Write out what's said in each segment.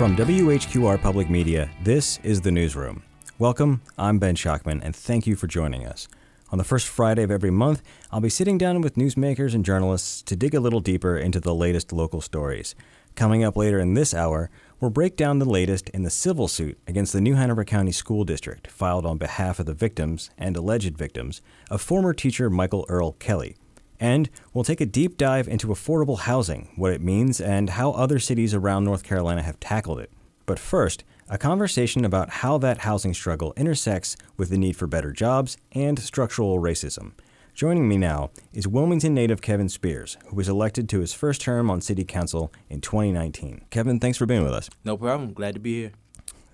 From WHQR Public Media, this is the Newsroom. Welcome, I'm Ben Schachtman, and thank you for joining us. On the first Friday of every month, I'll be sitting down with newsmakers and journalists to dig a little deeper into the latest local stories. Coming up later in this hour, we'll break down the latest in the civil suit against the New Hanover County School District, filed on behalf of the victims and alleged victims of former teacher Michael Earl Kelly. And we'll take a deep dive into affordable housing, what it means, and how other cities around North Carolina have tackled it. But first, a conversation about how that housing struggle intersects with the need for better jobs and structural racism. Joining me now is Wilmington native Kevin Spears, who was elected to his first term on City Council in 2019. Kevin, thanks for being with us. No problem. Glad to be here.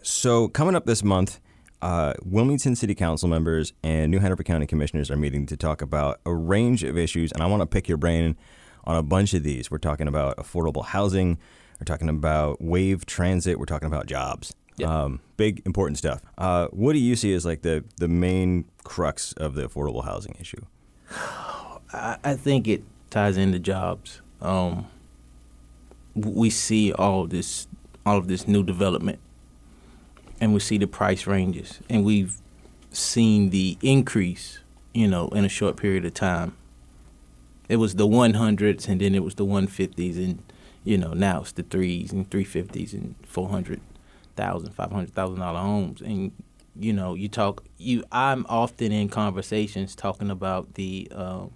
So, coming up this month, uh, Wilmington City Council members and New Hanover County Commissioners are meeting to talk about a range of issues, and I want to pick your brain on a bunch of these. We're talking about affordable housing, we're talking about wave transit, we're talking about jobs. Yep. Um, big important stuff. Uh, what do you see as like the the main crux of the affordable housing issue? I, I think it ties into jobs. Um, we see all this, all of this new development, and we see the price ranges, and we've seen the increase. You know, in a short period of time. It was the 100s, and then it was the 150s, and you know now it's the threes and 350s and 400 thousand, five hundred thousand dollar homes, and you know, you talk. You, I'm often in conversations talking about the uh,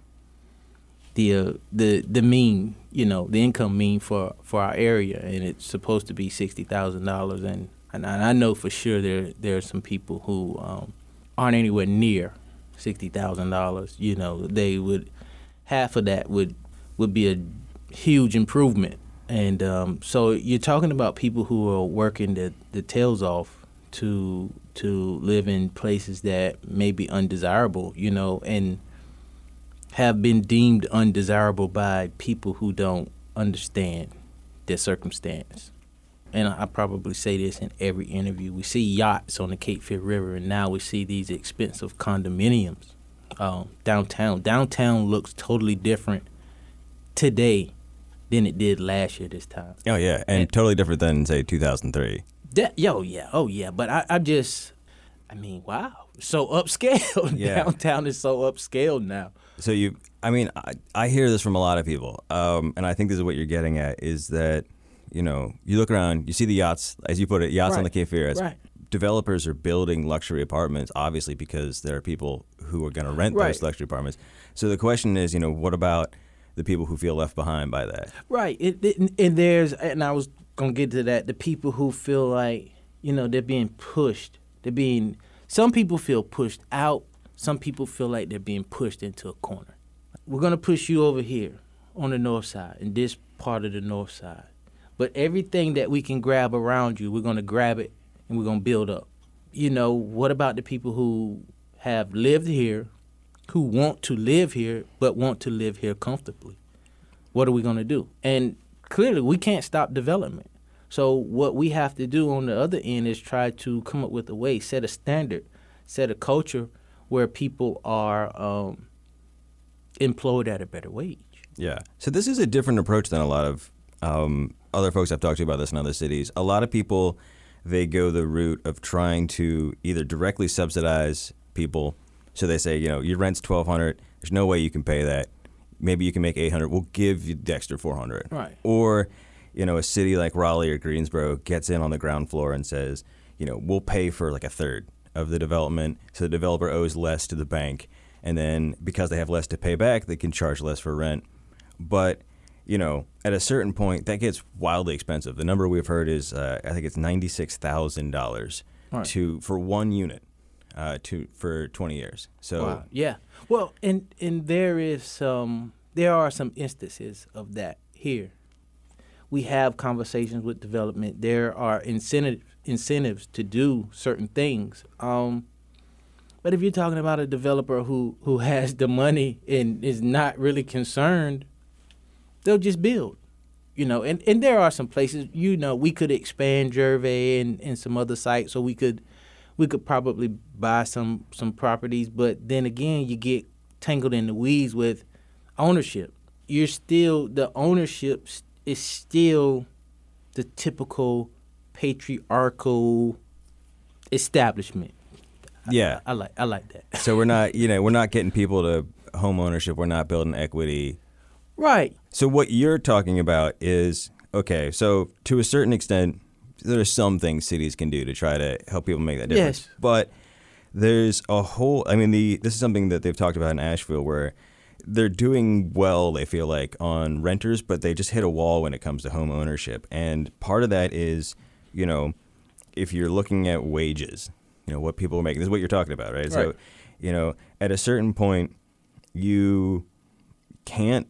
the uh, the the mean, you know, the income mean for for our area, and it's supposed to be sixty thousand dollars, and and I know for sure there there are some people who um, aren't anywhere near sixty thousand dollars. You know, they would half of that would would be a huge improvement and um, so you're talking about people who are working the, the tails off to to live in places that may be undesirable, you know, and have been deemed undesirable by people who don't understand their circumstance. And I probably say this in every interview. We see yachts on the Cape Fear River, and now we see these expensive condominiums um, downtown. Downtown looks totally different today than it did last year this time. Oh yeah, and, and totally different than say 2003. That, yo, yeah, oh yeah, but I, I just, I mean, wow, so upscale. Yeah. Downtown is so upscale now. So you, I mean, I, I hear this from a lot of people, um, and I think this is what you're getting at is that, you know, you look around, you see the yachts, as you put it, yachts right. on the Cape Fear. Right. Developers are building luxury apartments, obviously, because there are people who are going to rent right. those luxury apartments. So the question is, you know, what about the people who feel left behind by that. Right. It, it, and there's, and I was gonna get to that. The people who feel like you know they're being pushed. They're being. Some people feel pushed out. Some people feel like they're being pushed into a corner. We're gonna push you over here on the north side, in this part of the north side. But everything that we can grab around you, we're gonna grab it and we're gonna build up. You know, what about the people who have lived here, who want to live here but want to live here comfortably. What are we going to do? And clearly, we can't stop development. So what we have to do on the other end is try to come up with a way, set a standard, set a culture where people are um, employed at a better wage. Yeah. So this is a different approach than a lot of um, other folks I've talked to about this in other cities. A lot of people they go the route of trying to either directly subsidize people so they say, you know, your rent's twelve hundred. There's no way you can pay that. Maybe you can make eight hundred. We'll give you the extra four hundred. Right. Or, you know, a city like Raleigh or Greensboro gets in on the ground floor and says, you know, we'll pay for like a third of the development, so the developer owes less to the bank, and then because they have less to pay back, they can charge less for rent. But you know, at a certain point, that gets wildly expensive. The number we've heard is, uh, I think it's ninety six thousand dollars to for one unit uh, to for 20 years. So wow. yeah, well, and and there is some there are some instances of that here. We have conversations with development. There are incentive incentives to do certain things. Um, but if you're talking about a developer who who has the money and is not really concerned, they'll just build. You know, and, and there are some places, you know, we could expand Jervay and, and some other sites so we could we could probably buy some some properties, but then again, you get tangled in the weeds with ownership. You're still the ownership is still the typical patriarchal establishment. Yeah. I, I like I like that. So we're not, you know, we're not getting people to home ownership. We're not building equity. Right. So what you're talking about is okay. So to a certain extent, there are some things cities can do to try to help people make that difference. Yes. But there's a whole. I mean, the this is something that they've talked about in Asheville where they're doing well. They feel like on renters, but they just hit a wall when it comes to home ownership. And part of that is, you know, if you're looking at wages, you know what people are making. This is what you're talking about, right? right. So, you know, at a certain point, you can't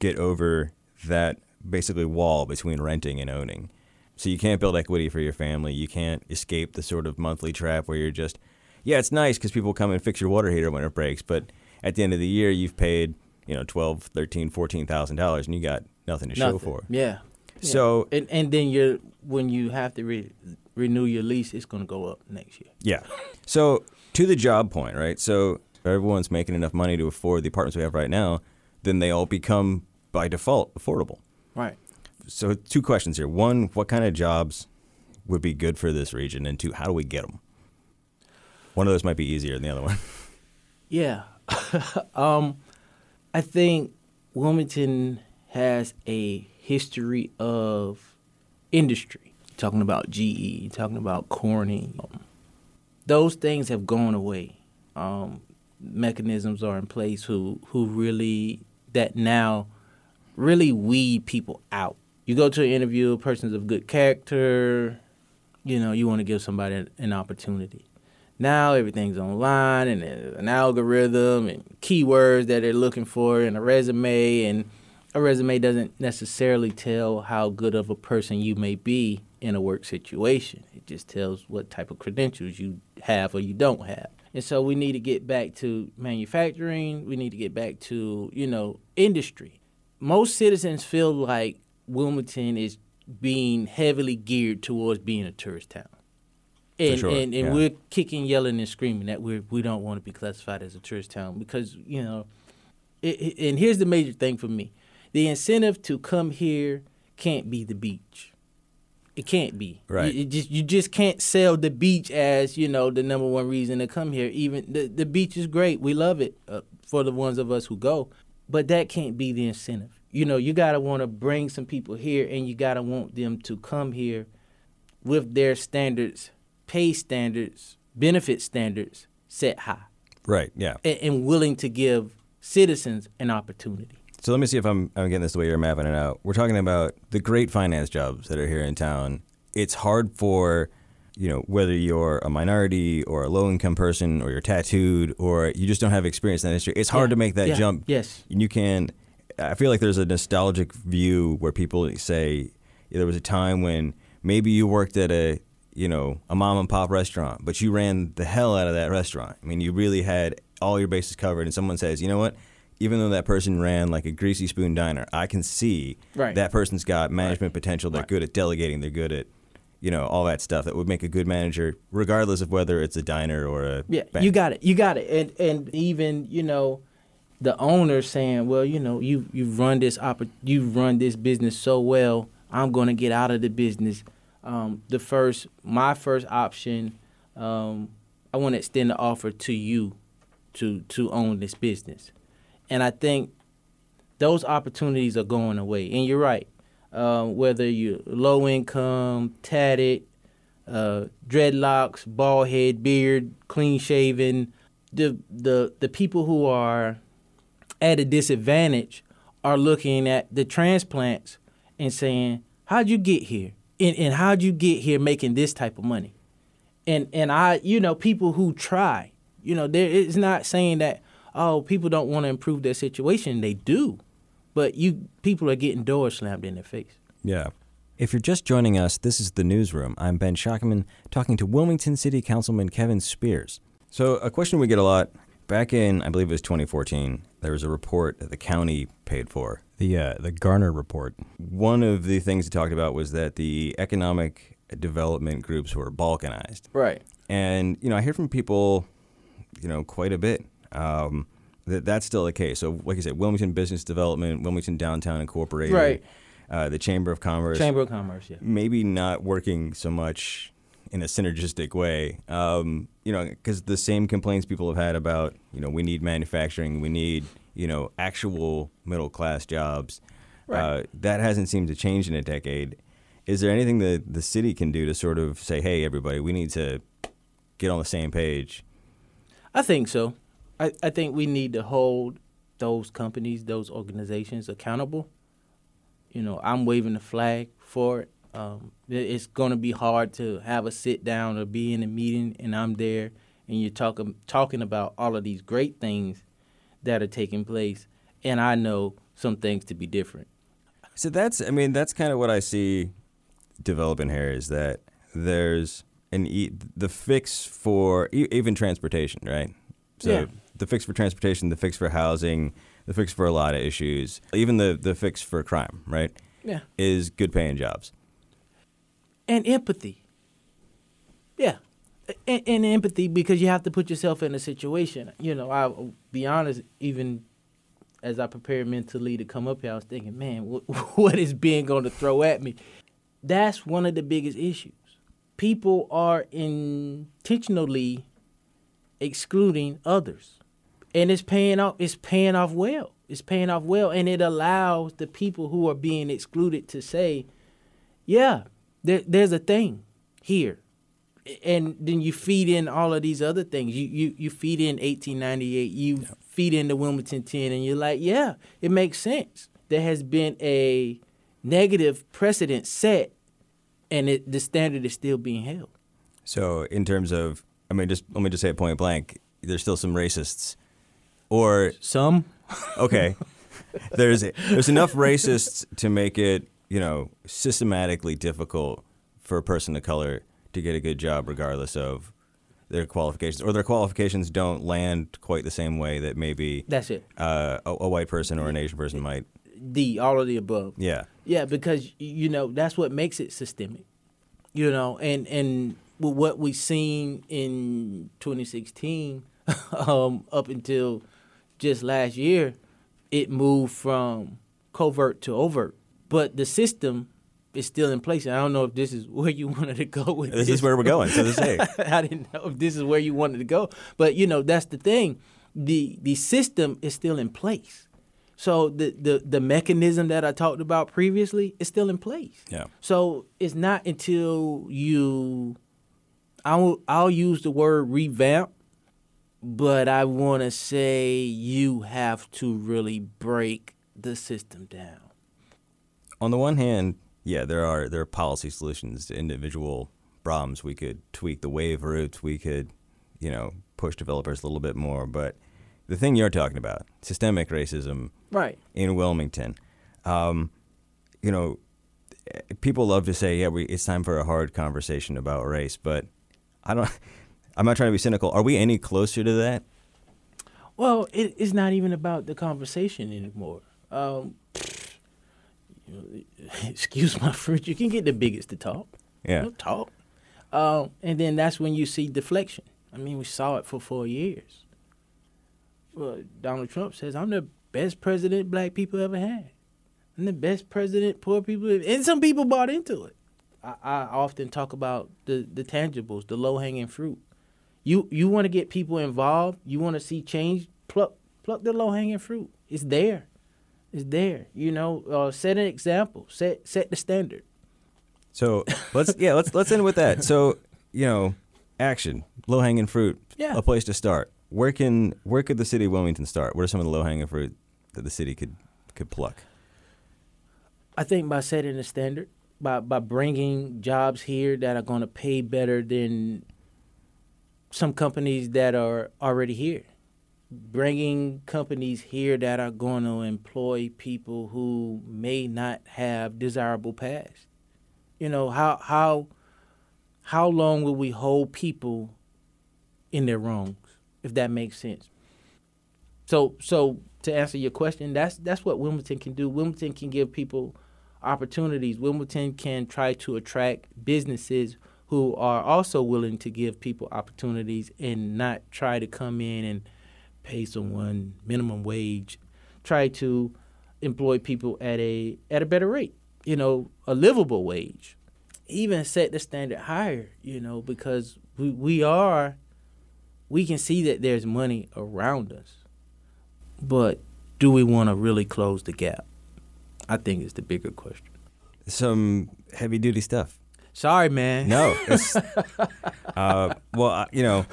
get over that basically wall between renting and owning. So you can't build equity for your family. You can't escape the sort of monthly trap where you're just, yeah, it's nice because people come and fix your water heater when it breaks, but at the end of the year, you've paid, you know, twelve, thirteen, fourteen thousand dollars, and you got nothing to show for. it. Yeah. So And and then you're when you have to re- renew your lease, it's gonna go up next year. Yeah. So to the job point, right? So if everyone's making enough money to afford the apartments we have right now, then they all become by default affordable. Right. So two questions here. One, what kind of jobs would be good for this region? And two, how do we get them? One of those might be easier than the other one. Yeah. um, I think Wilmington has a history of industry. Talking about GE, talking about Corning. Um, those things have gone away. Um, mechanisms are in place who who really that now really weed people out. You go to an interview, persons of good character, you know, you want to give somebody an, opportunity. Now everything's online and uh, an algorithm and keywords that they're looking for in a resume and a resume doesn't necessarily tell how good of a person you may be in a work situation. It just tells what type of credentials you have or you don't have. And so we need to get back to manufacturing, we need to get back to, you know, industry. Most citizens feel like Wilmington is being heavily geared towards being a tourist town. And, sure, and, and yeah. we're kicking, yelling, and screaming that we we don't want to be classified as a tourist town because you know, it, and here's the major thing for me: the incentive to come here can't be the beach. It can't be. Right. You, just you just can't sell the beach as you know the number one reason to come here. Even the the beach is great. We love it uh, for the ones of us who go, but that can't be the incentive. You know, you gotta want to bring some people here, and you gotta want them to come here with their standards, pay standards, benefit standards set high, right. Yeah. and, and willing to give citizens an opportunity. So let me see if I'm, I'm getting this the way you're mapping it out. We're talking about the great finance jobs that are here in town. It's hard for, you know, whether you're a minority or a low income person or you're tattooed or you just don't have experience in that industry. It's hard Yeah, to make that yeah, jump. yes. And you can, I feel like there's a nostalgic view where people say there was a time when maybe you worked at a, you know, a mom and pop restaurant, but you ran the hell out of that restaurant. I mean, you really had all your bases covered, and someone says, you know what? Even though that person ran like a greasy spoon diner, I can see Right. that person's got management potential. They're Right. good at delegating. They're good at, you know, all that stuff that would make a good manager, regardless of whether it's a diner or a Yeah, bank. you got it. You got it. And and even you know, the owner saying, well, you know, you you've run this oppor- you've run this business so well. I'm going to get out of the business. Um, the first, my first option, um, I want to extend the offer to you, to to own this business, and I think those opportunities are going away. And you're right. Um, whether you're low income, tatted, uh, dreadlocks, bald head, beard, clean shaven, the the the people who are at a disadvantage are looking at the transplants and saying, "How'd you get here? And, and how'd you get here making this type of money?" And and I, you know, people who try, you know, there it's not saying that oh people don't want to improve their situation. They do, but you people are getting doors slammed in their face. Yeah. If you're just joining us, this is the newsroom. I'm Ben Schachtman talking to Wilmington City Councilman Kevin Spears. So, a question we get a lot back in, I believe it was 2014, there was a report that the county paid for, the uh, the Garner report. One of the things it talked about was that the economic development groups were balkanized. Right. And you know, I hear from people, you know, quite a bit um, that that's still the case. So, like I said, Wilmington Business Development, Wilmington Downtown Incorporated, Right. uh, the Chamber of Commerce. Chamber of Commerce, yeah. Maybe not working so much in a synergistic way. Um, you know, because the same complaints people have had about, you know, we need manufacturing, we need, you know, actual middle class jobs. Right. Uh, that hasn't seemed to change in a decade. Is there anything that the city can do to sort of say, hey, everybody, we need to get on the same page? I think so. I, I think we need to hold those companies, those organizations accountable. You know, I'm waving the flag for it. Um, it's going to be hard to have a sit down or be in a meeting and I'm there and you're talking talking about all of these great things that are taking place, and I know some things to be different. So that's, I mean, that's kind of what I see developing here is that there's an e- the fix for e- even transportation, right? So Yeah. The fix for transportation, the fix for housing, the fix for a lot of issues, even the the fix for crime, right? Yeah. Is good paying jobs. and empathy. Yeah, and, and empathy because you have to put yourself in a situation. You know, I'll be honest. Even as I prepared mentally to come up here, I was thinking, man, what, what is Ben going to throw at me? That's one of the biggest issues. People are intentionally excluding others, and it's paying off. It's paying off well. It's paying off well, and it allows the people who are being excluded to say, "Yeah, there, there's a thing here and then you feed in all of these other things you you, you feed in 1898 you feed in the wilmington 10 and you're like yeah it makes sense there has been a negative precedent set and it, the standard is still being held So in terms of, I mean, just let me just say it point blank. There's still some racists, or some okay, there's there's enough racists to make it you know systematically difficult for a person of color to get a good job, regardless of their qualifications, or their qualifications don't land quite the same way that maybe that's it uh, a, a white person or an Asian person might. d all of the above Yeah. Yeah, because you know that's what makes it systemic. You know, and and with what we've seen in 2016 um, up until just last year, it moved from covert to overt. But the system is still in place. And I don't know if this is where you wanted to go with This This is where we're going. So this I didn't know if this is where you wanted to go. But you know, that's the thing. The the system is still in place. So the, the, the mechanism that I talked about previously is still in place. Yeah. So it's not until you I'll I'll use the word revamp, but I wanna say you have to really break the system down. on the one hand, yeah, there are there are policy solutions to individual problems. We could tweak the wave routes. We could, you know, push developers a little bit more. But the thing you're talking about, systemic racism Right. in Wilmington, um, you know, people love to say, yeah, we, it's time for a hard conversation about race. But I don't. I'm not trying to be cynical. Are we any closer to that? Well, it, it's not even about the conversation anymore. Um, you know, excuse my French. You can get the biggest to talk. Yeah. You know, talk. Um, and then that's when you see deflection. I mean, we saw it for four years. Well, Donald Trump says, "I'm the best president black people ever had. I'm the best president poor people." Ever. And some people bought into it. I, I often talk about the the tangibles, the low hanging fruit. You you want to get people involved. You want to see change. Pluck pluck the low hanging fruit. It's there. It's there. You know, uh, set an example. Set set the standard. So let's yeah let's let's end with that. So you know, action, low hanging fruit, Yeah. a place to start. Where can where could the city of Wilmington start? What are some of the low hanging fruit that the city could could pluck? I think by setting a standard, by by bringing jobs here that are going to pay better than some companies that are already here. Bringing companies here that are going to employ people who may not have desirable past. You know how how how long will we hold people in their wrongs, if that makes sense? So so to answer your question, that's that's what Wilmington can do. Wilmington can give people opportunities. Wilmington can try to attract businesses who are also willing to give people opportunities and not try to come in and pay someone minimum wage. Try to employ people at a at a better rate. you know, a livable wage. Even set the standard higher, you know, because we, we are, we can see that there's money around us. But do we want to really close the gap? I think is the bigger question. Some heavy duty stuff. Sorry, man. No. It's, uh, well, you know,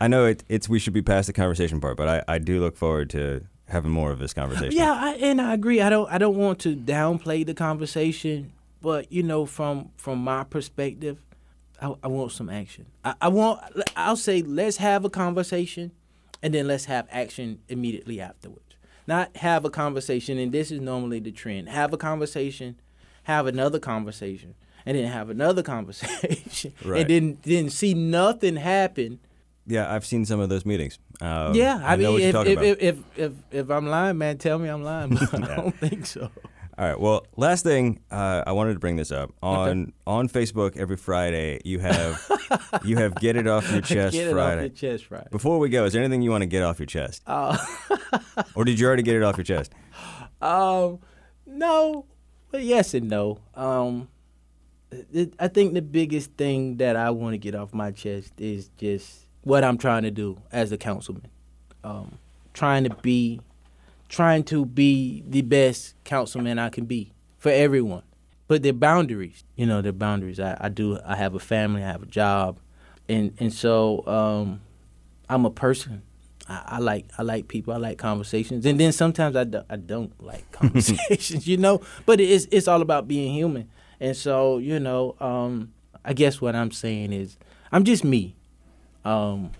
I know it, it's we should be past the conversation part, but I, I do look forward to having more of this conversation. Yeah, I, and I agree. I don't I don't want to downplay the conversation, but you know, from from my perspective, I, I want some action. I, I want. I'll say let's have a conversation, and then let's have action immediately afterwards. Not have a conversation, and this is normally the trend. Have a conversation, have another conversation, and then have another conversation, Right. and didn't didn't see nothing happen. Yeah, I've seen some of those meetings. Um, yeah, I, I, mean, if if, if, if if if I'm lying, man, tell me I'm lying. But I don't think so. All right. Well, last thing uh, I wanted to bring this up on on Facebook every Friday. You have you have get it off your chest Get it Friday. off your chest, Friday. Before we go, is there anything you want to get off your chest, Uh, or did you already get it off your chest? um, no, but yes and no. Um, it, I think the biggest thing that I want to get off my chest is just what I'm trying to do as a councilman. Um, trying to be, trying to be the best councilman I can be for everyone. But the boundaries, you know, the boundaries. I, I do. I have a family. I have a job, and and so um, I'm a person. I, I like I like people. I like conversations, and then sometimes I, do, I don't like conversations, you know. But it's it's all about being human, and so you know, um, I guess what I'm saying is I'm just me. Um,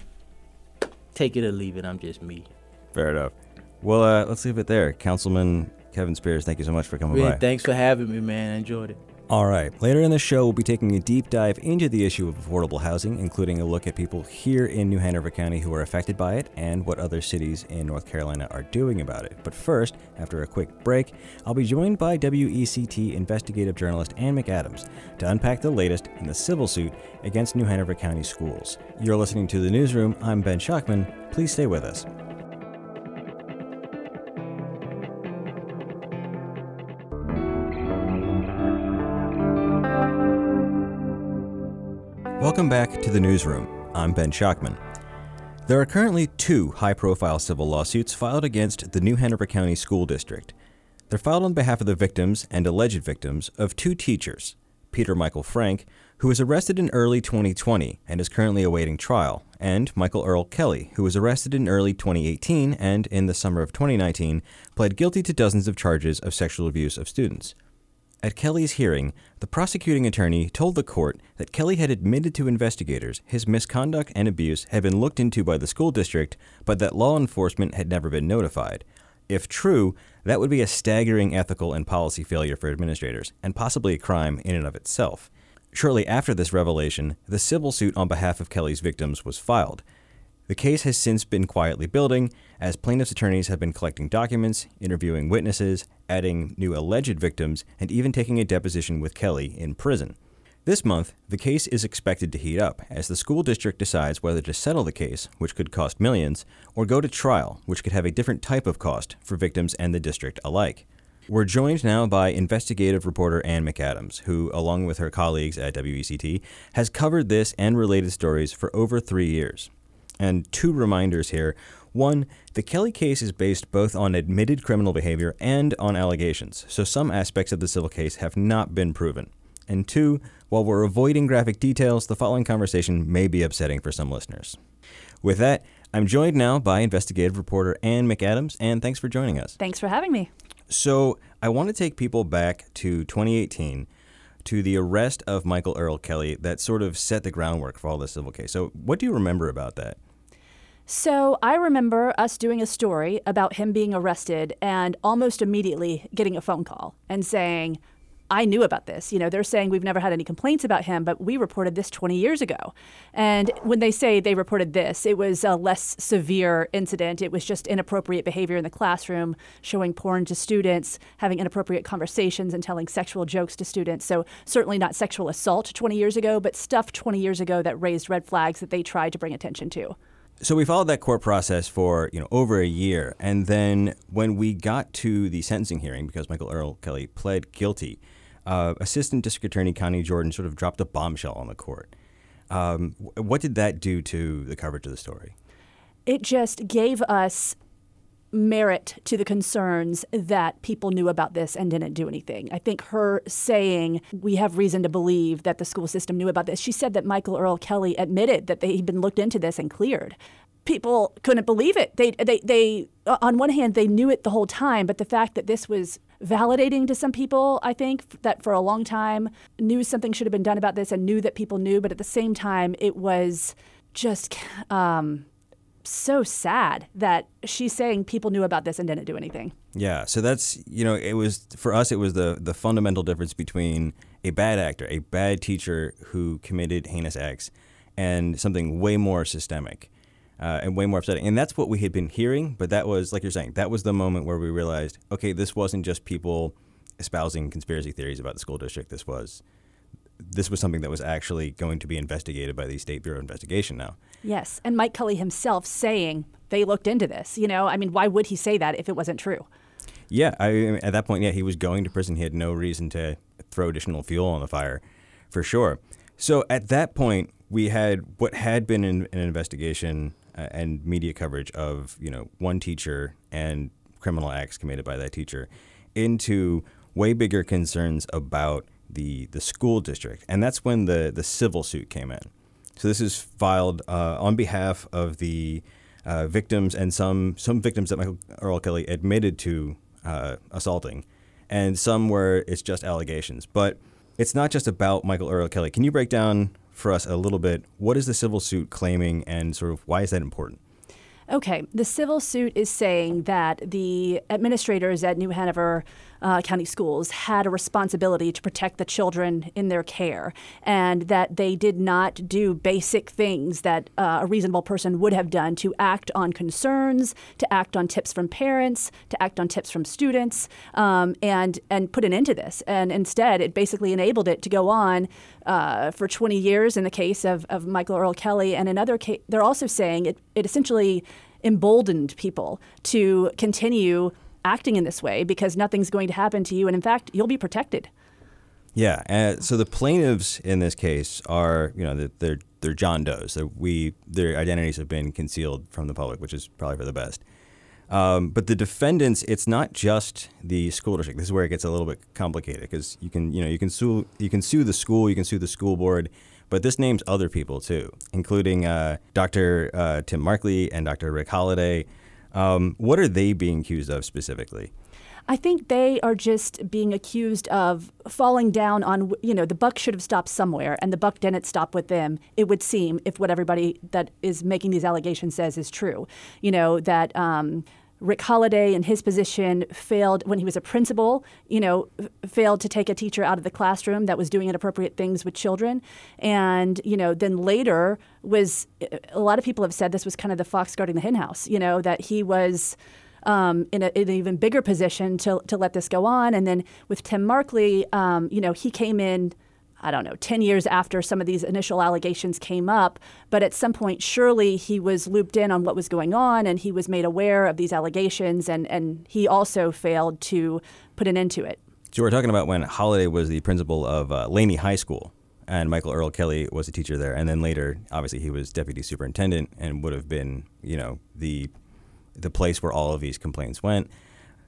take it or leave it. I'm just me. Fair enough. Well, uh, let's leave it there. Councilman Kevin Spears, thank you so much for coming Really, by. thanks for having me, man. I enjoyed it. All right. Later in the show, we'll be taking a deep dive into the issue of affordable housing, including a look at people here in New Hanover County who are affected by it and what other cities in North Carolina are doing about it. But first, after a quick break, I'll be joined by WECT investigative journalist Ann McAdams to unpack the latest in the civil suit against New Hanover County schools. You're listening to The Newsroom. I'm Ben Schachtman. Please stay with us. Welcome back to the newsroom. I'm Ben Schachtman. There are currently two high profile civil lawsuits filed against the New Hanover County School District. They're filed on behalf of the victims and alleged victims of two teachers Peter Michael Frank, who was arrested in early 2020 and is currently awaiting trial, and Michael Earl Kelly, who was arrested in early 2018 and, in the summer of 2019, pled guilty to dozens of charges of sexual abuse of students. At Kelly's hearing, the prosecuting attorney told the court that Kelly had admitted to investigators his misconduct and abuse had been looked into by the school district, but that law enforcement had never been notified. If true, that would be a staggering ethical and policy failure for administrators, and possibly a crime in and of itself. Shortly after this revelation, the civil suit on behalf of Kelly's victims was filed. The case has since been quietly building, as plaintiffs' attorneys have been collecting documents, interviewing witnesses, adding new alleged victims, and even taking a deposition with Kelly in prison. This month, the case is expected to heat up as the school district decides whether to settle the case, which could cost millions, or go to trial, which could have a different type of cost for victims and the district alike. We're joined now by investigative reporter Ann McAdams, who, along with her colleagues at WECT, has covered this and related stories for over three years. And two reminders here. One, the Kelly case is based both on admitted criminal behavior and on allegations, so some aspects of the civil case have not been proven. And two, while we're avoiding graphic details, the following conversation may be upsetting for some listeners. With that, I'm joined now by investigative reporter Ann McAdams, and thanks for joining us. Thanks for having me. So, I want to take people back to 2018 to the arrest of Michael Earl Kelly that sort of set the groundwork for all this civil case. So, what do you remember about that? So I remember us doing a story about him being arrested and almost immediately getting a phone call and saying, I knew about this. You know, they're saying we've never had any complaints about him, but we reported this 20 years ago. And when they say they reported this, it was a less severe incident. It was just inappropriate behavior in the classroom, showing porn to students, having inappropriate conversations, and telling sexual jokes to students. So, certainly not sexual assault 20 years ago, but stuff 20 years ago that raised red flags that they tried to bring attention to. So we followed that court process for you know over a year, and then when we got to the sentencing hearing, because Michael Earl Kelly pled guilty, uh, Assistant District Attorney Connie Jordan sort of dropped a bombshell on the court. Um, what did that do to the coverage of the story? It just gave us merit to the concerns that people knew about this and didn't do anything. I think her saying we have reason to believe that the school system knew about this. She said that Michael Earl Kelly admitted that they had been looked into this and cleared. People couldn't believe it. They, they, they, on one hand, they knew it the whole time, but the fact that this was validating to some people, I think, that for a long time knew something should have been done about this and knew that people knew, but at the same time, it was just um, so sad that she's saying people knew about this and didn't do anything. Yeah, so that's you know it was for us it was the the fundamental difference between a bad actor, a bad teacher who committed heinous acts, and something way more systemic. Uh, and way more upsetting. And that's what we had been hearing, but that was, like you're saying, that was the moment where we realized, okay, this wasn't just people espousing conspiracy theories about the school district. This was this was something that was actually going to be investigated by the State Bureau of Investigation now. Yes, and Mike Kelly himself saying they looked into this. You know, I mean, why would he say that if it wasn't true? Yeah, I, at that point, yeah, he was going to prison. He had no reason to throw additional fuel on the fire, for sure. So at that point, we had what had been an, an investigation uh, and media coverage of you know one teacher and criminal acts committed by that teacher into way bigger concerns about the the school district, and that's when the the civil suit came in. So this is filed uh, on behalf of the uh, victims and some some victims that Michael Earl Kelly admitted to uh, assaulting, and some where it's just allegations. But it's not just about Michael Earl Kelly. Can you break down for us a little bit what is the civil suit claiming, and sort of why is that important? Okay, the civil suit is saying that the administrators at New Hanover uh, County Schools had a responsibility to protect the children in their care, and that they did not do basic things that uh, a reasonable person would have done to act on concerns, to act on tips from parents, to act on tips from students, um, and and put an end to this. And instead, it basically enabled it to go on uh, for 20 years in the case of, of Michael Earl Kelly, and in another case, they're also saying it, it essentially emboldened people to continue acting in this way because nothing's going to happen to you. And in fact, you'll be protected. Yeah. Uh, so the plaintiffs in this case are, you know, they're, they're John Doe's. They're, we, their identities have been concealed from the public, which is probably for the best. Um, but the defendants, it's not just the school district. This is where it gets a little bit complicated because you can, you know, you can sue, you can sue the school, you can sue the school board, but this names other people too, including uh, Dr. Uh, Tim Markley and Dr. Rick Holliday. Um, what are they being accused of specifically? I think they are just being accused of falling down on, you know, the buck should have stopped somewhere, and the buck didn't stop with them, it would seem, if what everybody that is making these allegations says is true. You know, that um, Rick Holliday in his position failed when he was a principal, you know, failed to take a teacher out of the classroom that was doing inappropriate things with children. And, you know, then later was a lot of people have said this was kind of the fox guarding the henhouse, you know, that he was um, in, a, in, an even bigger position to, to let this go on. And then with Tim Markley, um, you know, he came in I don't know, 10 years after some of these initial allegations came up. But at some point, surely he was looped in on what was going on and he was made aware of these allegations and, and he also failed to put an end to it. So we're talking about when Holliday was the principal of uh, Laney High School and Michael Earl Kelly was a teacher there. And then later, obviously, he was deputy superintendent and would have been, you know, the, the place where all of these complaints went.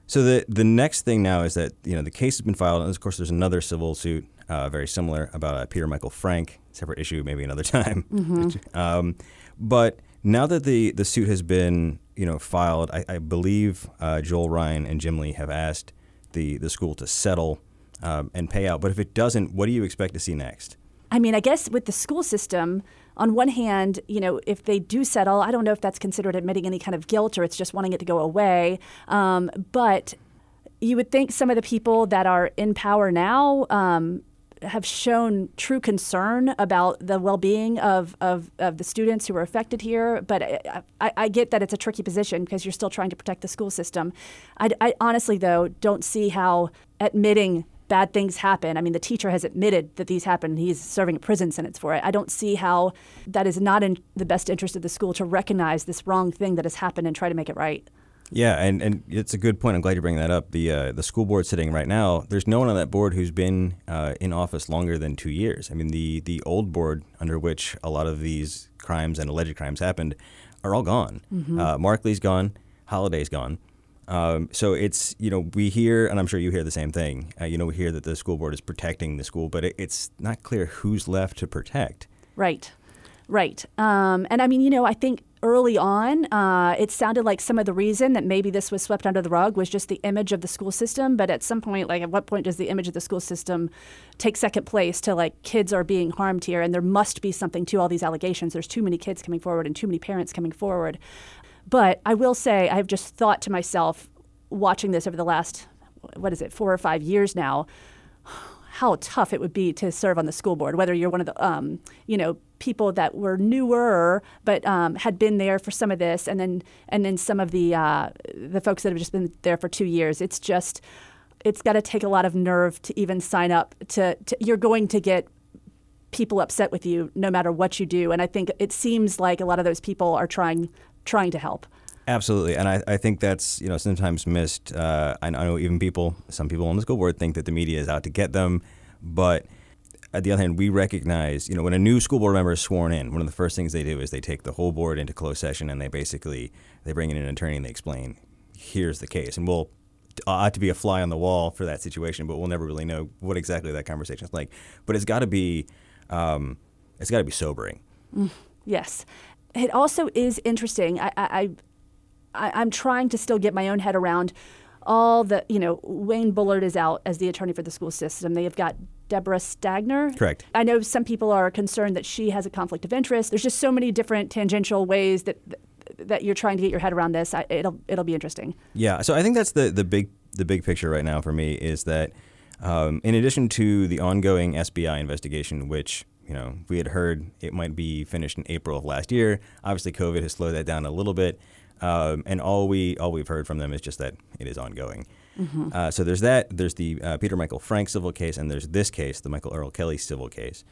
So the the next thing now is that you know the case has been filed, and of course there's another civil suit uh, very similar about uh, Peter Michael Frank. Separate issue, maybe another time. Mm-hmm. um, but now that the, the suit has been you know filed, I, I believe uh, Joel Ryan and Jim Lee have asked the the school to settle um, and pay out. But if it doesn't, what do you expect to see next? I mean, I guess with the school system, on one hand, you know, if they do settle, I don't know if that's considered admitting any kind of guilt or it's just wanting it to go away. Um, but you would think some of the people that are in power now um, have shown true concern about the well-being of, of, of the students who are affected here. But I, I, I, get that it's a tricky position because you're still trying to protect the school system. I, I honestly, though, don't see how admitting bad things happen. I mean, the teacher has admitted that these happen. He's serving a prison sentence for it. I don't see how that is not in the best interest of the school to recognize this wrong thing that has happened and try to make it right. Yeah, and, and it's a good point. I'm glad you bring that up. The uh, the school board sitting right now, there's no one on that board who's been uh, in office longer than two years. I mean, the the old board under which a lot of these crimes and alleged crimes happened are all gone. Mm-hmm. Uh, Markley's gone, Holliday's gone. Um, so it's you know we hear, and I'm sure you hear the same thing. Uh, you know we hear that the school board is protecting the school, but it, it's not clear who's left to protect. Right, right. Um, and I mean, you know, I think early on, uh, it sounded like some of the reason that maybe this was swept under the rug was just the image of the school system. But at some point, like at what point does the image of the school system take second place to like kids are being harmed here? And there must be something to all these allegations. There's too many kids coming forward and too many parents coming forward. But I will say, I've just thought to myself, watching this over the last, what is it, four or five years now, how tough it would be to serve on the school board, whether you're one of the, um, you know, people that were newer but um, had been there for some of this, and then and then some of the uh, the folks that have just been there for two years. It's just it's got to take a lot of nerve to even sign up. To, to you're going to get people upset with you no matter what you do, and I think it seems like a lot of those people are trying trying to help. Absolutely, and I, I think that's you know sometimes missed. Uh, I know even people, some people on the school board think that the media is out to get them, but at the other hand, we recognize, you know, when a new school board member is sworn in, one of the first things they do is they take the whole board into closed session and they basically they bring in an attorney and they explain, here's the case, and we'll ought to be a fly on the wall for that situation, but we'll never really know what exactly that conversation is like. But it's got to be, um, it's got to be sobering. Mm, yes, it also is interesting. I, I, I, I'm trying to still get my own head around all the, you know, Wayne Bullard is out as the attorney for the school system. They have got Deborah Stagner. Correct. I know some people are concerned that she has a conflict of interest. There's just so many different tangential ways that that you're trying to get your head around this. I, it'll it'll be interesting. Yeah. So I think that's the the big the big picture right now for me is that um, in addition to the ongoing SBI investigation, which you know we had heard it might be finished in April of last year. Obviously, COVID has slowed that down a little bit. Um, and all we all we've heard from them is just that it is ongoing. Mm-hmm. Uh, so there's that. There's the uh, Peter Michael Frank civil case, and there's this case, the Michael Earl Kelly civil case.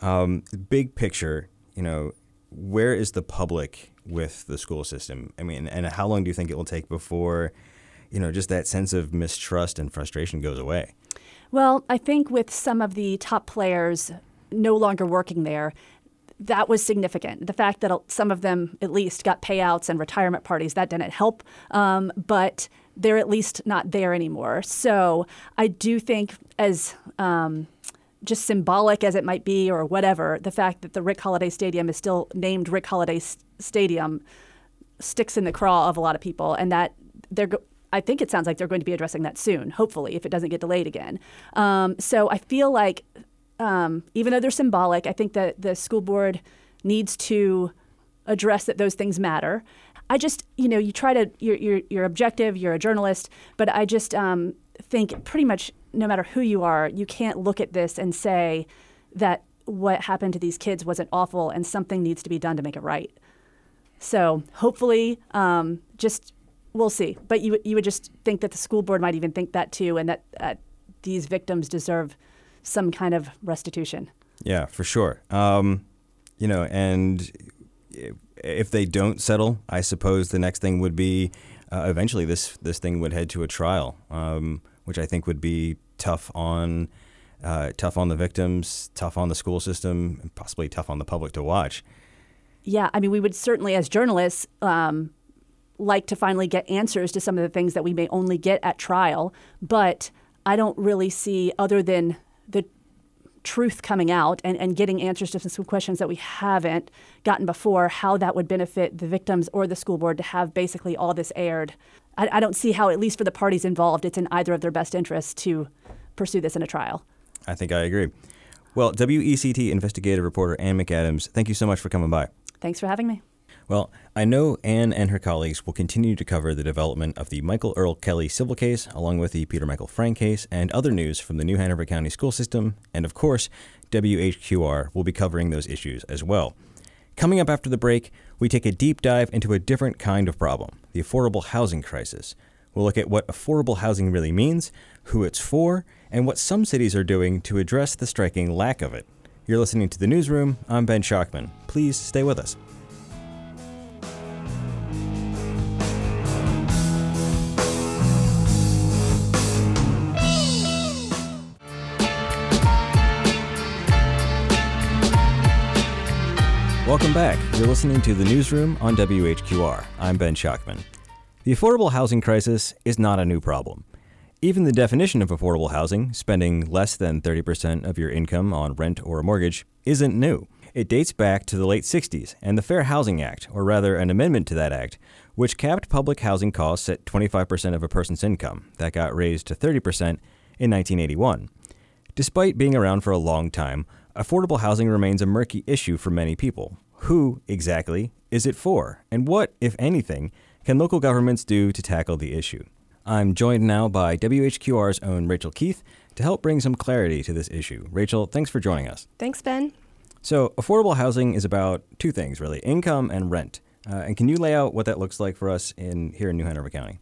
Um, big picture, you know, where is the public with the school system? I mean, and how long do you think it will take before, you know, just that sense of mistrust and frustration goes away? Well, I think with some of the top players no longer working there, that was significant. The fact that some of them, at least, got payouts and retirement parties, that didn't help. Um, but they're at least not there anymore. So I do think, as um, just symbolic as it might be, or whatever, the fact that the Rick Holliday Stadium is still named Rick Holliday S- Stadium sticks in the craw of a lot of people, and that they're. Go- I think it sounds like they're going to be addressing that soon, hopefully, if it doesn't get delayed again. Um, so I feel like um, even though they're symbolic, I think that the school board needs to address that those things matter. I just, you know, you try to, you're, you're, you're objective, you're a journalist, but I just um, think pretty much no matter who you are, you can't look at this and say that what happened to these kids wasn't awful and something needs to be done to make it right. So hopefully, um, just we'll see. But you you would just think that the school board might even think that too, and that uh, these victims deserve some kind of restitution. Yeah, for sure. Um, you know, and if they don't settle, I suppose the next thing would be uh, eventually this this thing would head to a trial, um, which I think would be tough on uh, tough on the victims, tough on the school system, and possibly tough on the public to watch. Yeah, I mean, we would certainly, as journalists, um, like to finally get answers to some of the things that we may only get at trial, but I don't really see, other than the truth coming out and, and getting answers to some questions that we haven't gotten before, how that would benefit the victims or the school board to have basically all this aired. I, I don't see how, at least for the parties involved, it's in either of their best interests to pursue this in a trial. I think I agree. Well, WECT investigative reporter Ann McAdams, thank you so much for coming by. Thanks for having me. Well, I know Ann and her colleagues will continue to cover the development of the Michael Earl Kelly civil case, along with the Peter Michael Frank case, and other news from the New Hanover County school system. And of course, WHQR will be covering those issues as well. Coming up after the break, we take a deep dive into a different kind of problem the affordable housing crisis. We'll look at what affordable housing really means, who it's for, and what some cities are doing to address the striking lack of it. You're listening to The Newsroom. I'm Ben Schachtman. Please stay with us. You're listening to the newsroom on WHQR. I'm Ben Schachtman. The affordable housing crisis is not a new problem. Even the definition of affordable housing, spending less than 30% of your income on rent or a mortgage, isn't new. It dates back to the late 60s and the Fair Housing Act, or rather an amendment to that act, which capped public housing costs at 25% of a person's income. That got raised to 30% in 1981. Despite being around for a long time, affordable housing remains a murky issue for many people. Who, exactly, is it for? And what, if anything, can local governments do to tackle the issue? I'm joined now by WHQR's own Rachel Keith to help bring some clarity to this issue. Rachel, thanks for joining us. Thanks, Ben. So, affordable housing is about two things, really income and rent. Uh, and can you lay out what that looks like for us in here in New Hanover County?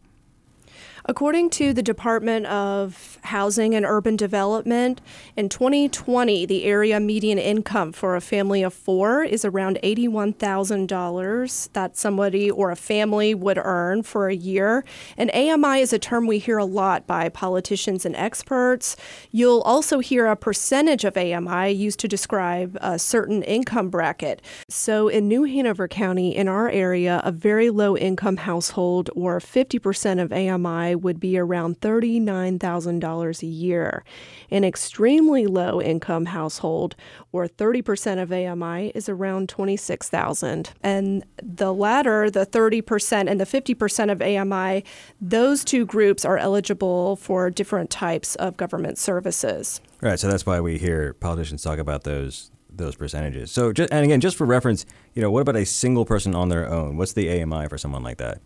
According to the Department of Housing and Urban Development, in 2020, the area median income for a family of four is around $81,000 that somebody or a family would earn for a year. And AMI is a term we hear a lot by politicians and experts. You'll also hear a percentage of AMI used to describe a certain income bracket. So in New Hanover County, in our area, a very low income household or 50% of AMI would be around $39,000 a year. An extremely low income household, or 30% of AMI, is around 26,000. And the latter, the 30% and the 50% of AMI, those two groups are eligible for different types of government services. Right, so that's why we hear politicians talk about those those percentages. So, just, and again, just for reference, you know, what about a single person on their own? What's the AMI for someone like that?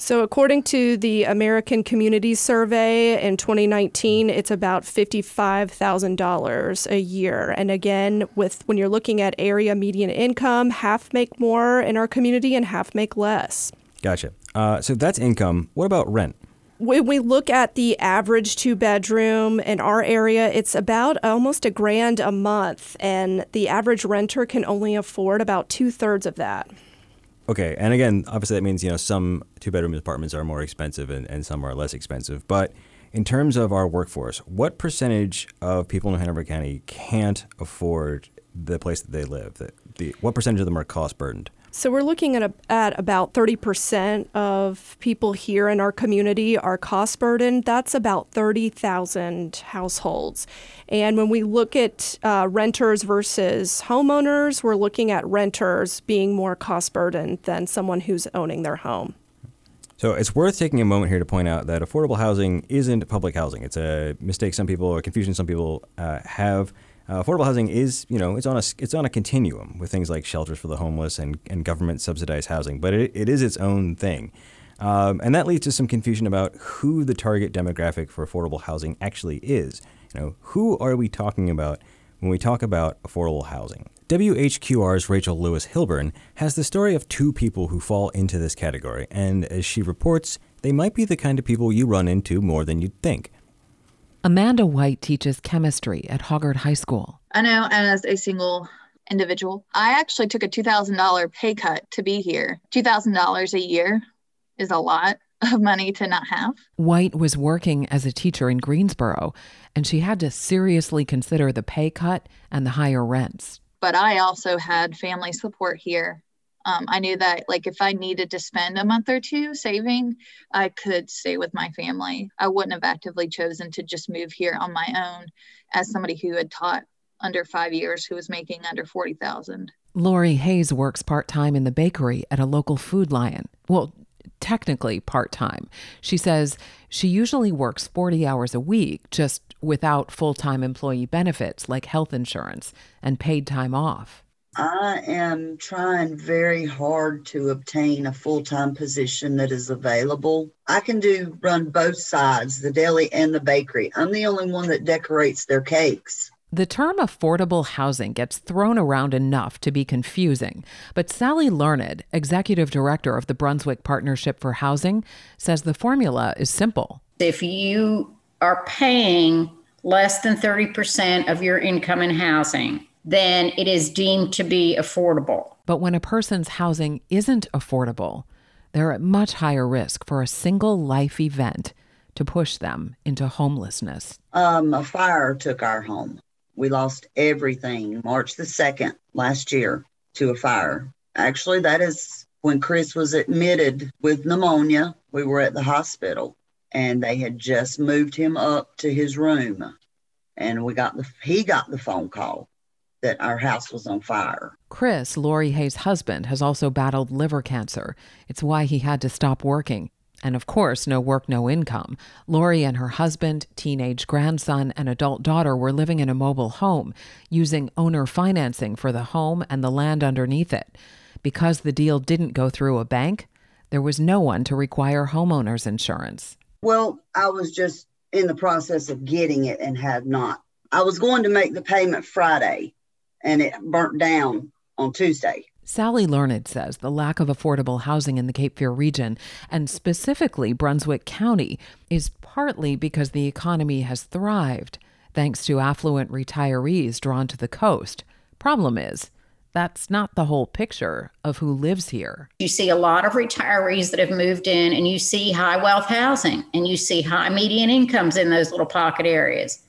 So, according to the American Community Survey in 2019, it's about $55,000 a year. And again, with when you're looking at area median income, half make more in our community and half make less. Gotcha. Uh, so that's income. What about rent? When we look at the average two bedroom in our area, it's about almost a grand a month, and the average renter can only afford about two thirds of that. Okay, and again, obviously that means you know some two bedroom apartments are more expensive and, and some are less expensive. But in terms of our workforce, what percentage of people in Hanover County can't afford the place that they live? The, what percentage of them are cost burdened? So we're looking at, a, at about 30% of people here in our community are cost burdened. That's about 30,000 households. And when we look at uh, renters versus homeowners, we're looking at renters being more cost burdened than someone who's owning their home. So it's worth taking a moment here to point out that affordable housing isn't public housing. It's a mistake some people or confusion some people uh, have. Uh, affordable housing is, you know, it's on a it's on a continuum with things like shelters for the homeless and, and government subsidized housing, but it, it is its own thing. Um, and that leads to some confusion about who the target demographic for affordable housing actually is. You know, who are we talking about when we talk about affordable housing? WHQR's Rachel Lewis Hilburn has the story of two people who fall into this category, and as she reports, they might be the kind of people you run into more than you'd think. Amanda White teaches chemistry at Hoggard High School. I know as a single individual, I actually took a $2,000 pay cut to be here. $2,000 a year is a lot of money to not have. White was working as a teacher in Greensboro, and she had to seriously consider the pay cut and the higher rents. But I also had family support here um, I knew that like if I needed to spend a month or two saving, I could stay with my family. I wouldn't have actively chosen to just move here on my own as somebody who had taught under five years who was making under 40,000. Lori Hayes works part time in the bakery at a local food lion. Well, technically part time. She says she usually works 40 hours a week, just without full time employee benefits like health insurance and paid time off. I am trying very hard to obtain a full time position that is available. I can do run both sides, the deli and the bakery. I'm the only one that decorates their cakes. The term affordable housing gets thrown around enough to be confusing, but Sally Learned, executive director of the Brunswick Partnership for Housing, says the formula is simple. If you are paying less than 30% of your income in housing, then it is deemed to be affordable. But when a person's housing isn't affordable, they're at much higher risk for a single life event to push them into homelessness. Um, a fire took our home. We lost everything March the 2nd last year. to a fire. Actually, that is when Chris was admitted with pneumonia. We were at the hospital and they had just moved him up to his room. And we got the he got the phone call that our house was on fire. Chris, Lori Hayes' husband, has also battled liver cancer. It's why he had to stop working. And of course, no work, no income. Lori and her husband, teenage grandson, and adult daughter were living in a mobile home, using owner financing for the home and the land underneath it. Because the deal didn't go through a bank, there was no one to require homeowners insurance. Well, I was just in the process of getting it and had not. I was going to make the payment Friday and it burnt down on Tuesday. Sally Learned says the lack of affordable housing in the Cape Fear region, and specifically Brunswick County, is partly because the economy has thrived thanks to affluent retirees drawn to the coast. Problem is, that's not the whole picture of who lives here. You see a lot of retirees that have moved in, and you see high wealth housing, and you see high median incomes in those little pocket areas.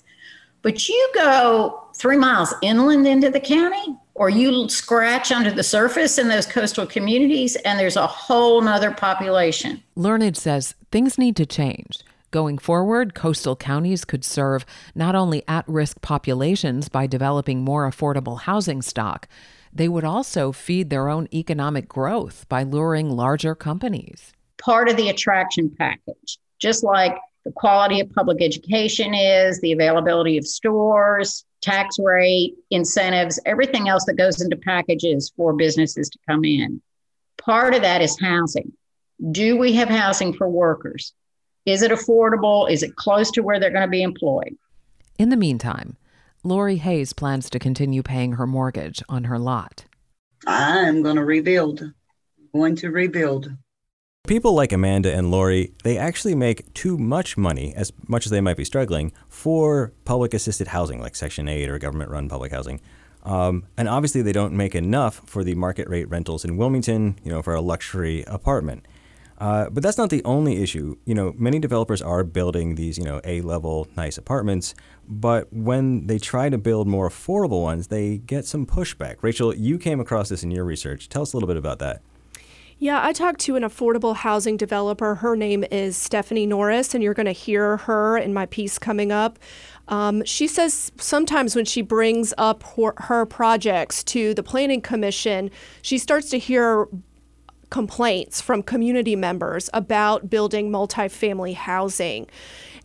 But you go three miles inland into the county, or you scratch under the surface in those coastal communities, and there's a whole nother population. Learned says things need to change. Going forward, coastal counties could serve not only at risk populations by developing more affordable housing stock, they would also feed their own economic growth by luring larger companies. Part of the attraction package, just like the quality of public education is, the availability of stores, tax rate, incentives, everything else that goes into packages for businesses to come in. Part of that is housing. Do we have housing for workers? Is it affordable? Is it close to where they're going to be employed? In the meantime, Lori Hayes plans to continue paying her mortgage on her lot. I am going to rebuild. I'm Going to rebuild. People like Amanda and Lori, they actually make too much money, as much as they might be struggling, for public assisted housing like Section 8 or government run public housing. Um, and obviously, they don't make enough for the market rate rentals in Wilmington, you know, for a luxury apartment. Uh, but that's not the only issue. You know, many developers are building these, you know, A-level nice apartments, but when they try to build more affordable ones, they get some pushback. Rachel, you came across this in your research. Tell us a little bit about that. Yeah, I talked to an affordable housing developer. Her name is Stephanie Norris, and you're going to hear her in my piece coming up. Um, she says sometimes when she brings up her, her projects to the Planning Commission, she starts to hear complaints from community members about building multifamily housing.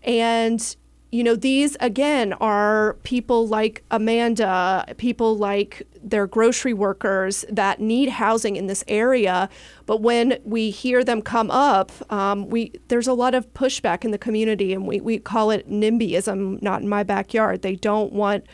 And you know, these again are people like Amanda, people like their grocery workers that need housing in this area. But when we hear them come up, um, we there's a lot of pushback in the community, and we, we call it NIMBYism, not in my backyard. They don't want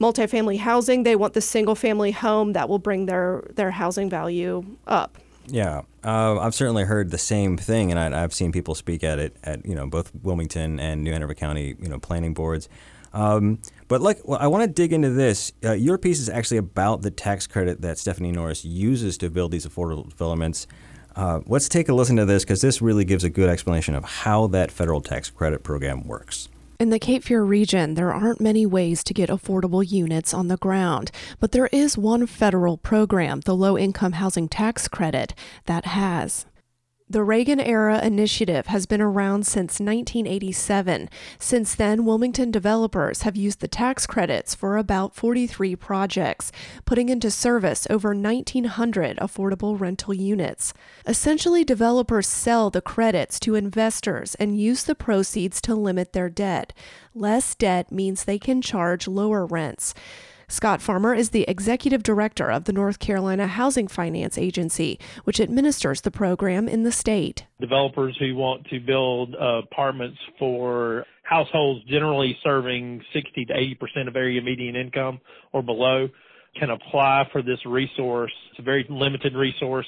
multifamily housing. They want the single family home that will bring their, their housing value up. Yeah, uh, I've certainly heard the same thing, and I, have seen people speak at it at you know both Wilmington and New Hanover County you know planning boards. Um, but like, well, I want to dig into this. Uh, your piece is actually about the tax credit that Stephanie Norris uses to build these affordable developments. Uh, let's take a listen to this because this really gives a good explanation of how that federal tax credit program works. In the Cape Fear region, there aren't many ways to get affordable units on the ground, but there is one federal program, the Low Income Housing Tax Credit, that has. The Reagan era initiative has been around since 1987. Since then, Wilmington developers have used the tax credits for about 43 projects, putting into service over 1,900 affordable rental units. Essentially, developers sell the credits to investors and use the proceeds to limit their debt. Less debt means they can charge lower rents. Scott Farmer is the executive director of the North Carolina Housing Finance Agency, which administers the program in the state. Developers who want to build apartments for households generally serving 60 to 80 percent of area median income or below can apply for this resource. It's a very limited resource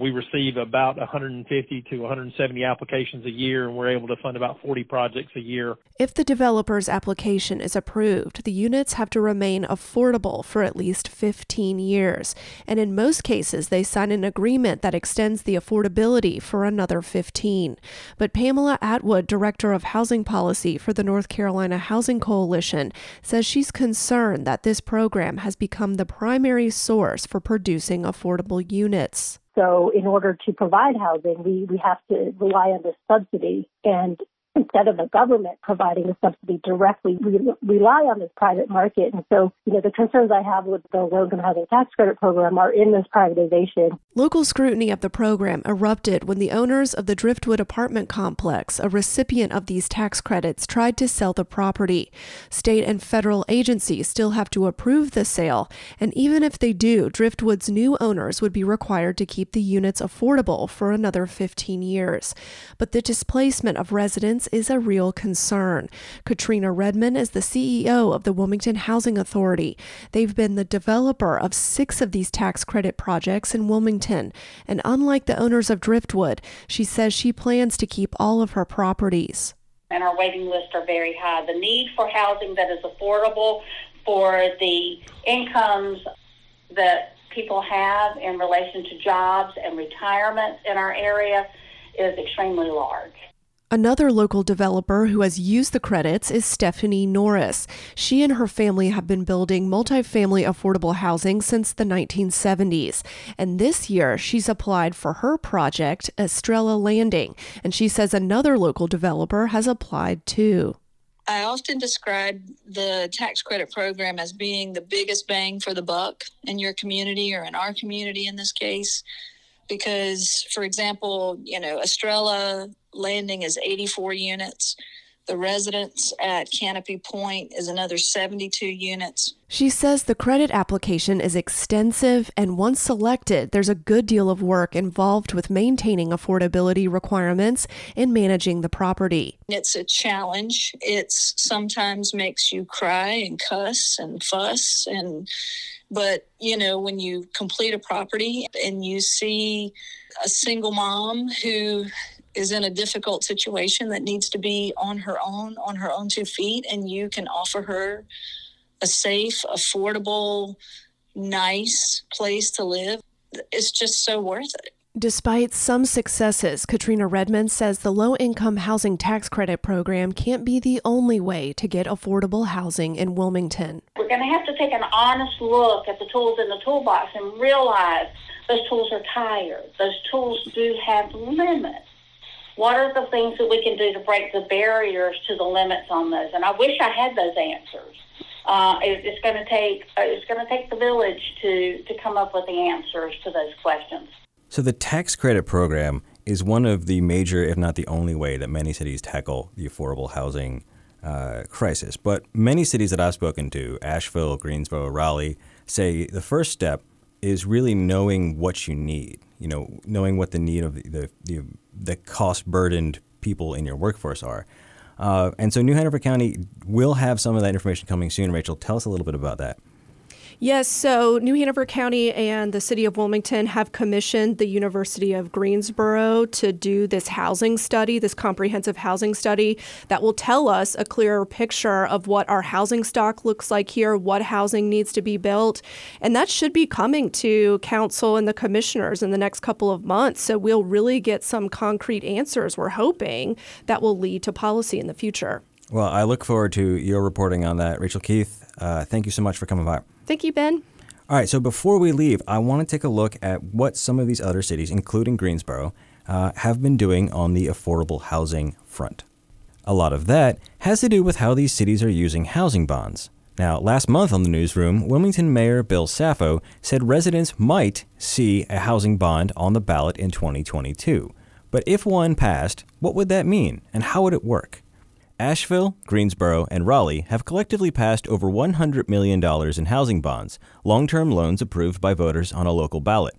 We receive about 150 to 170 applications a year, and we're able to fund about 40 projects a year. If the developer's application is approved, the units have to remain affordable for at least 15 years. And in most cases, they sign an agreement that extends the affordability for another 15. But Pamela Atwood, Director of Housing Policy for the North Carolina Housing Coalition, says she's concerned that this program has become the primary source for producing affordable units. So in order to provide housing, we, we have to rely on this subsidy. And instead of the government providing the subsidy directly, we rely on this private market. And so, you know, the concerns I have with the income housing tax credit program are in this privatization. Local scrutiny of the program erupted when the owners of the Driftwood apartment complex, a recipient of these tax credits, tried to sell the property. State and federal agencies still have to approve the sale, and even if they do, Driftwood's new owners would be required to keep the units affordable for another 15 years. But the displacement of residents is a real concern. Katrina Redmond is the CEO of the Wilmington Housing Authority. They've been the developer of six of these tax credit projects in Wilmington. And unlike the owners of Driftwood, she says she plans to keep all of her properties. And our waiting lists are very high. The need for housing that is affordable for the incomes that people have in relation to jobs and retirement in our area is extremely large. Another local developer who has used the credits is Stephanie Norris. She and her family have been building multifamily affordable housing since the 1970s. And this year, she's applied for her project, Estrella Landing. And she says another local developer has applied too. I often describe the tax credit program as being the biggest bang for the buck in your community or in our community in this case because, for example, you know, Estrella Landing is 84 units. The residence at Canopy Point is another 72 units. She says the credit application is extensive, and once selected, there's a good deal of work involved with maintaining affordability requirements and managing the property. It's a challenge. It sometimes makes you cry and cuss and fuss and but you know when you complete a property and you see a single mom who is in a difficult situation that needs to be on her own, on her own two feet, and you can offer her a safe, affordable, nice place to live, it's just so worth it. Despite some successes, Katrina Redmond says the low income housing tax credit program can't be the only way to get affordable housing in Wilmington. We're going to have to take an honest look at the tools in the toolbox and realize those tools are tired. Those tools do have limits what are the things that we can do to break the barriers to the limits on those? And I wish I had those answers. Uh, it, it's going to take uh, it's going to take the village to to come up with the answers to those questions. So the tax credit program is one of the major, if not the only way, that many cities tackle the affordable housing uh, crisis. But many cities that I've spoken to, Asheville, Greensboro, Raleigh, say the first step is really knowing what you need. You know, knowing what the need of the the, the cost burdened people in your workforce are. Uh, and so New Hanover County will have some of that information coming soon. Rachel, tell us a little bit about that. Yes, so New Hanover County and the City of Wilmington have commissioned the University of Greensboro to do this housing study, this comprehensive housing study that will tell us a clearer picture of what our housing stock looks like here, what housing needs to be built. And that should be coming to council and the commissioners in the next couple of months. So we'll really get some concrete answers, we're hoping, that will lead to policy in the future. Well, I look forward to your reporting on that. Rachel Keith, uh, thank you so much for coming by. Thank you, Ben. All right, so before we leave, I want to take a look at what some of these other cities, including Greensboro, uh, have been doing on the affordable housing front. A lot of that has to do with how these cities are using housing bonds. Now, last month on the newsroom, Wilmington Mayor Bill Saffo said residents might see a housing bond on the ballot in 2022. But if one passed, what would that mean and how would it work? Asheville, Greensboro, and Raleigh have collectively passed over $100 million in housing bonds, long term loans approved by voters on a local ballot.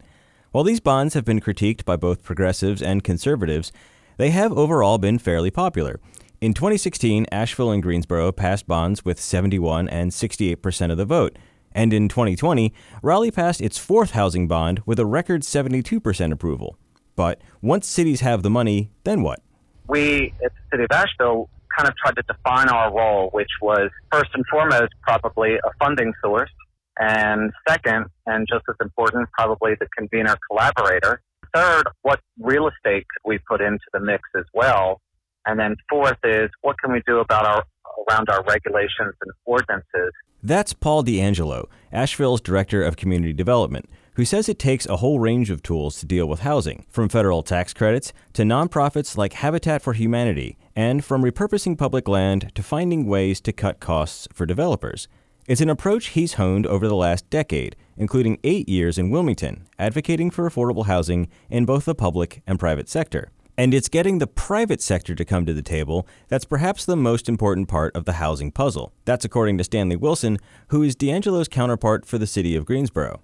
While these bonds have been critiqued by both progressives and conservatives, they have overall been fairly popular. In 2016, Asheville and Greensboro passed bonds with 71 and 68 percent of the vote, And in 2020, Raleigh passed its fourth housing bond with a record 72% approval. But once cities have the money, then what? We at the City of Asheville kind of tried to define our role, which was first and foremost probably a funding source, and second, and just as important, probably the convener collaborator. Third, what real estate could we put into the mix as well? And then fourth is what can we do about our around our regulations and ordinances that's Paul D'Angelo, Asheville's Director of Community Development, who says it takes a whole range of tools to deal with housing, from federal tax credits to nonprofits like Habitat for Humanity, and from repurposing public land to finding ways to cut costs for developers. It's an approach he's honed over the last decade, including eight years in Wilmington, advocating for affordable housing in both the public and private sector. And it's getting the private sector to come to the table that's perhaps the most important part of the housing puzzle. That's according to Stanley Wilson, who is D'Angelo's counterpart for the city of Greensboro.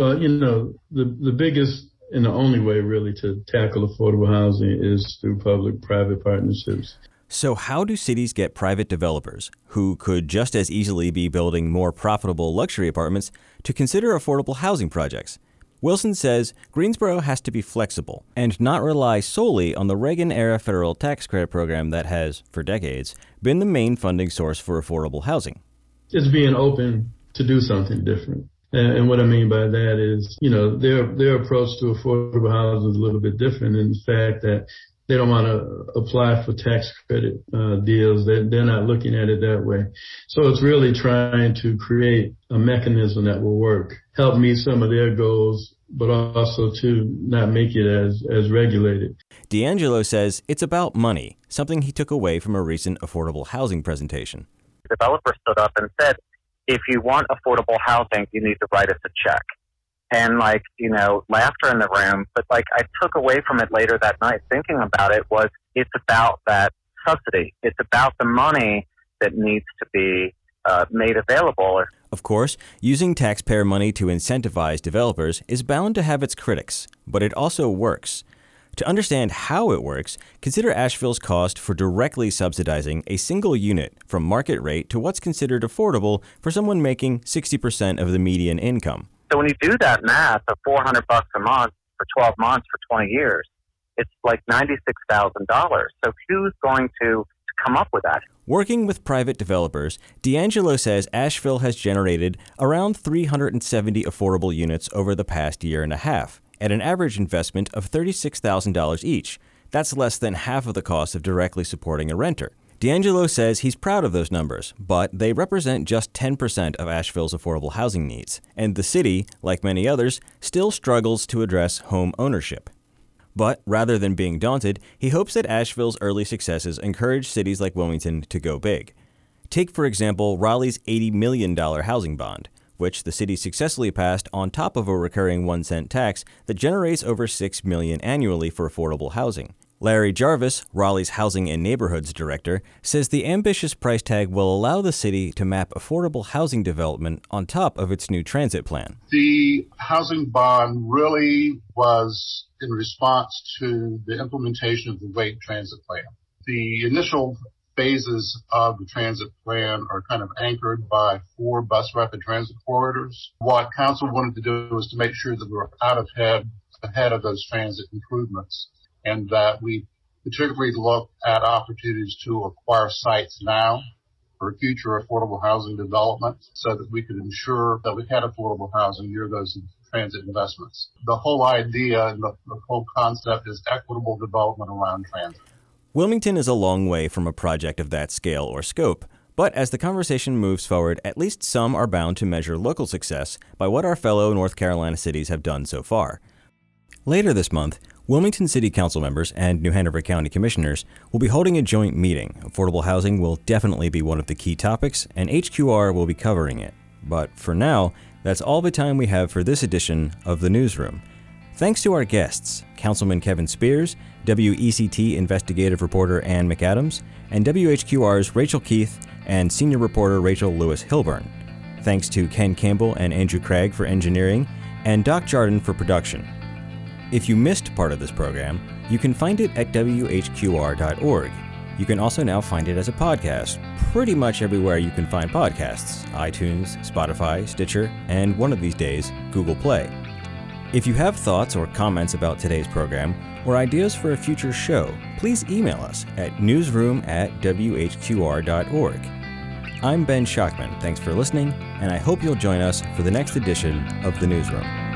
Well, you know, the, the biggest and the only way really to tackle affordable housing is through public private partnerships. So, how do cities get private developers, who could just as easily be building more profitable luxury apartments, to consider affordable housing projects? Wilson says Greensboro has to be flexible and not rely solely on the Reagan era federal tax credit program that has, for decades, been the main funding source for affordable housing. It's being open to do something different. And, what I mean by that is, you know, their their approach to affordable housing is a little bit different in the fact that they don't want to apply for tax credit uh, deals. They're, they're not looking at it that way. So it's really trying to create a mechanism that will work, help meet some of their goals, but also to not make it as, as regulated. D'Angelo says it's about money, something he took away from a recent affordable housing presentation. The developer stood up and said, if you want affordable housing, you need to write us a check. And like you know laughter in the room but like i took away from it later that night thinking about it was it's about that subsidy. It's about the money that needs to be uh, made available. Of course using taxpayer money to incentivize developers is bound to have its critics but it also works to understand how it works, consider Asheville's cost for directly subsidizing a single unit from market rate to what's considered affordable for someone making 60% of the median income. So when you do that math of 400 bucks a month for 12 months for 20 years, it's like $96,000. So who's going to come up with that? Working with private developers, D'Angelo says Asheville has generated around 370 affordable units over the past year and a half, at an average investment of $36,000 each. That's less than half of the cost of directly supporting a renter. D'Angelo says he's proud of those numbers, but they represent just 10% of Asheville's affordable housing needs, and the city, like many others, still struggles to address home ownership. But rather than being daunted, he hopes that Asheville's early successes encourage cities like Wilmington to go big. Take, for example, Raleigh's $80 million housing bond, which the city successfully passed on top of a recurring 1 cent tax that generates over 6 million annually for affordable housing. Larry Jarvis, Raleigh's Housing and Neighborhoods Director, says the ambitious price tag will allow the city to map affordable housing development on top of its new transit plan. The housing bond really was in response to the implementation of the Wake transit plan. The initial phases of the transit plan are kind of anchored by four bus rapid transit corridors. What council wanted to do was to make sure that we were out of head ahead of those transit improvements and that we particularly look at opportunities to acquire sites now for future affordable housing development so that we could ensure that we had affordable housing near those transit investments. The whole idea and the, the whole concept is equitable development around transit. Wilmington is a long way from a project of that scale or scope, but as the conversation moves forward, at least some are bound to measure local success by what our fellow North Carolina cities have done so far. Later this month, Wilmington City Council members and New Hanover County Commissioners will be holding a joint meeting. Affordable housing will definitely be one of the key topics, and HQR will be covering it. But for now, that's all the time we have for this edition of the Newsroom. Thanks to our guests, Councilman Kevin Spears, WECT investigative reporter Ann McAdams, and WHQR's Rachel Keith and senior reporter Rachel Lewis Hilburn. Thanks to Ken Campbell and Andrew Craig for engineering, and Doc Jardin for production. If you missed part of this program, you can find it at WHQR.org. You can also now find it as a podcast, pretty much everywhere you can find podcasts iTunes, Spotify, Stitcher, and one of these days, Google Play. If you have thoughts or comments about today's program or ideas for a future show, please email us at newsroom at whqr.org. I'm Ben Schachtman. Thanks for listening, and I hope you'll join us for the next edition of The Newsroom.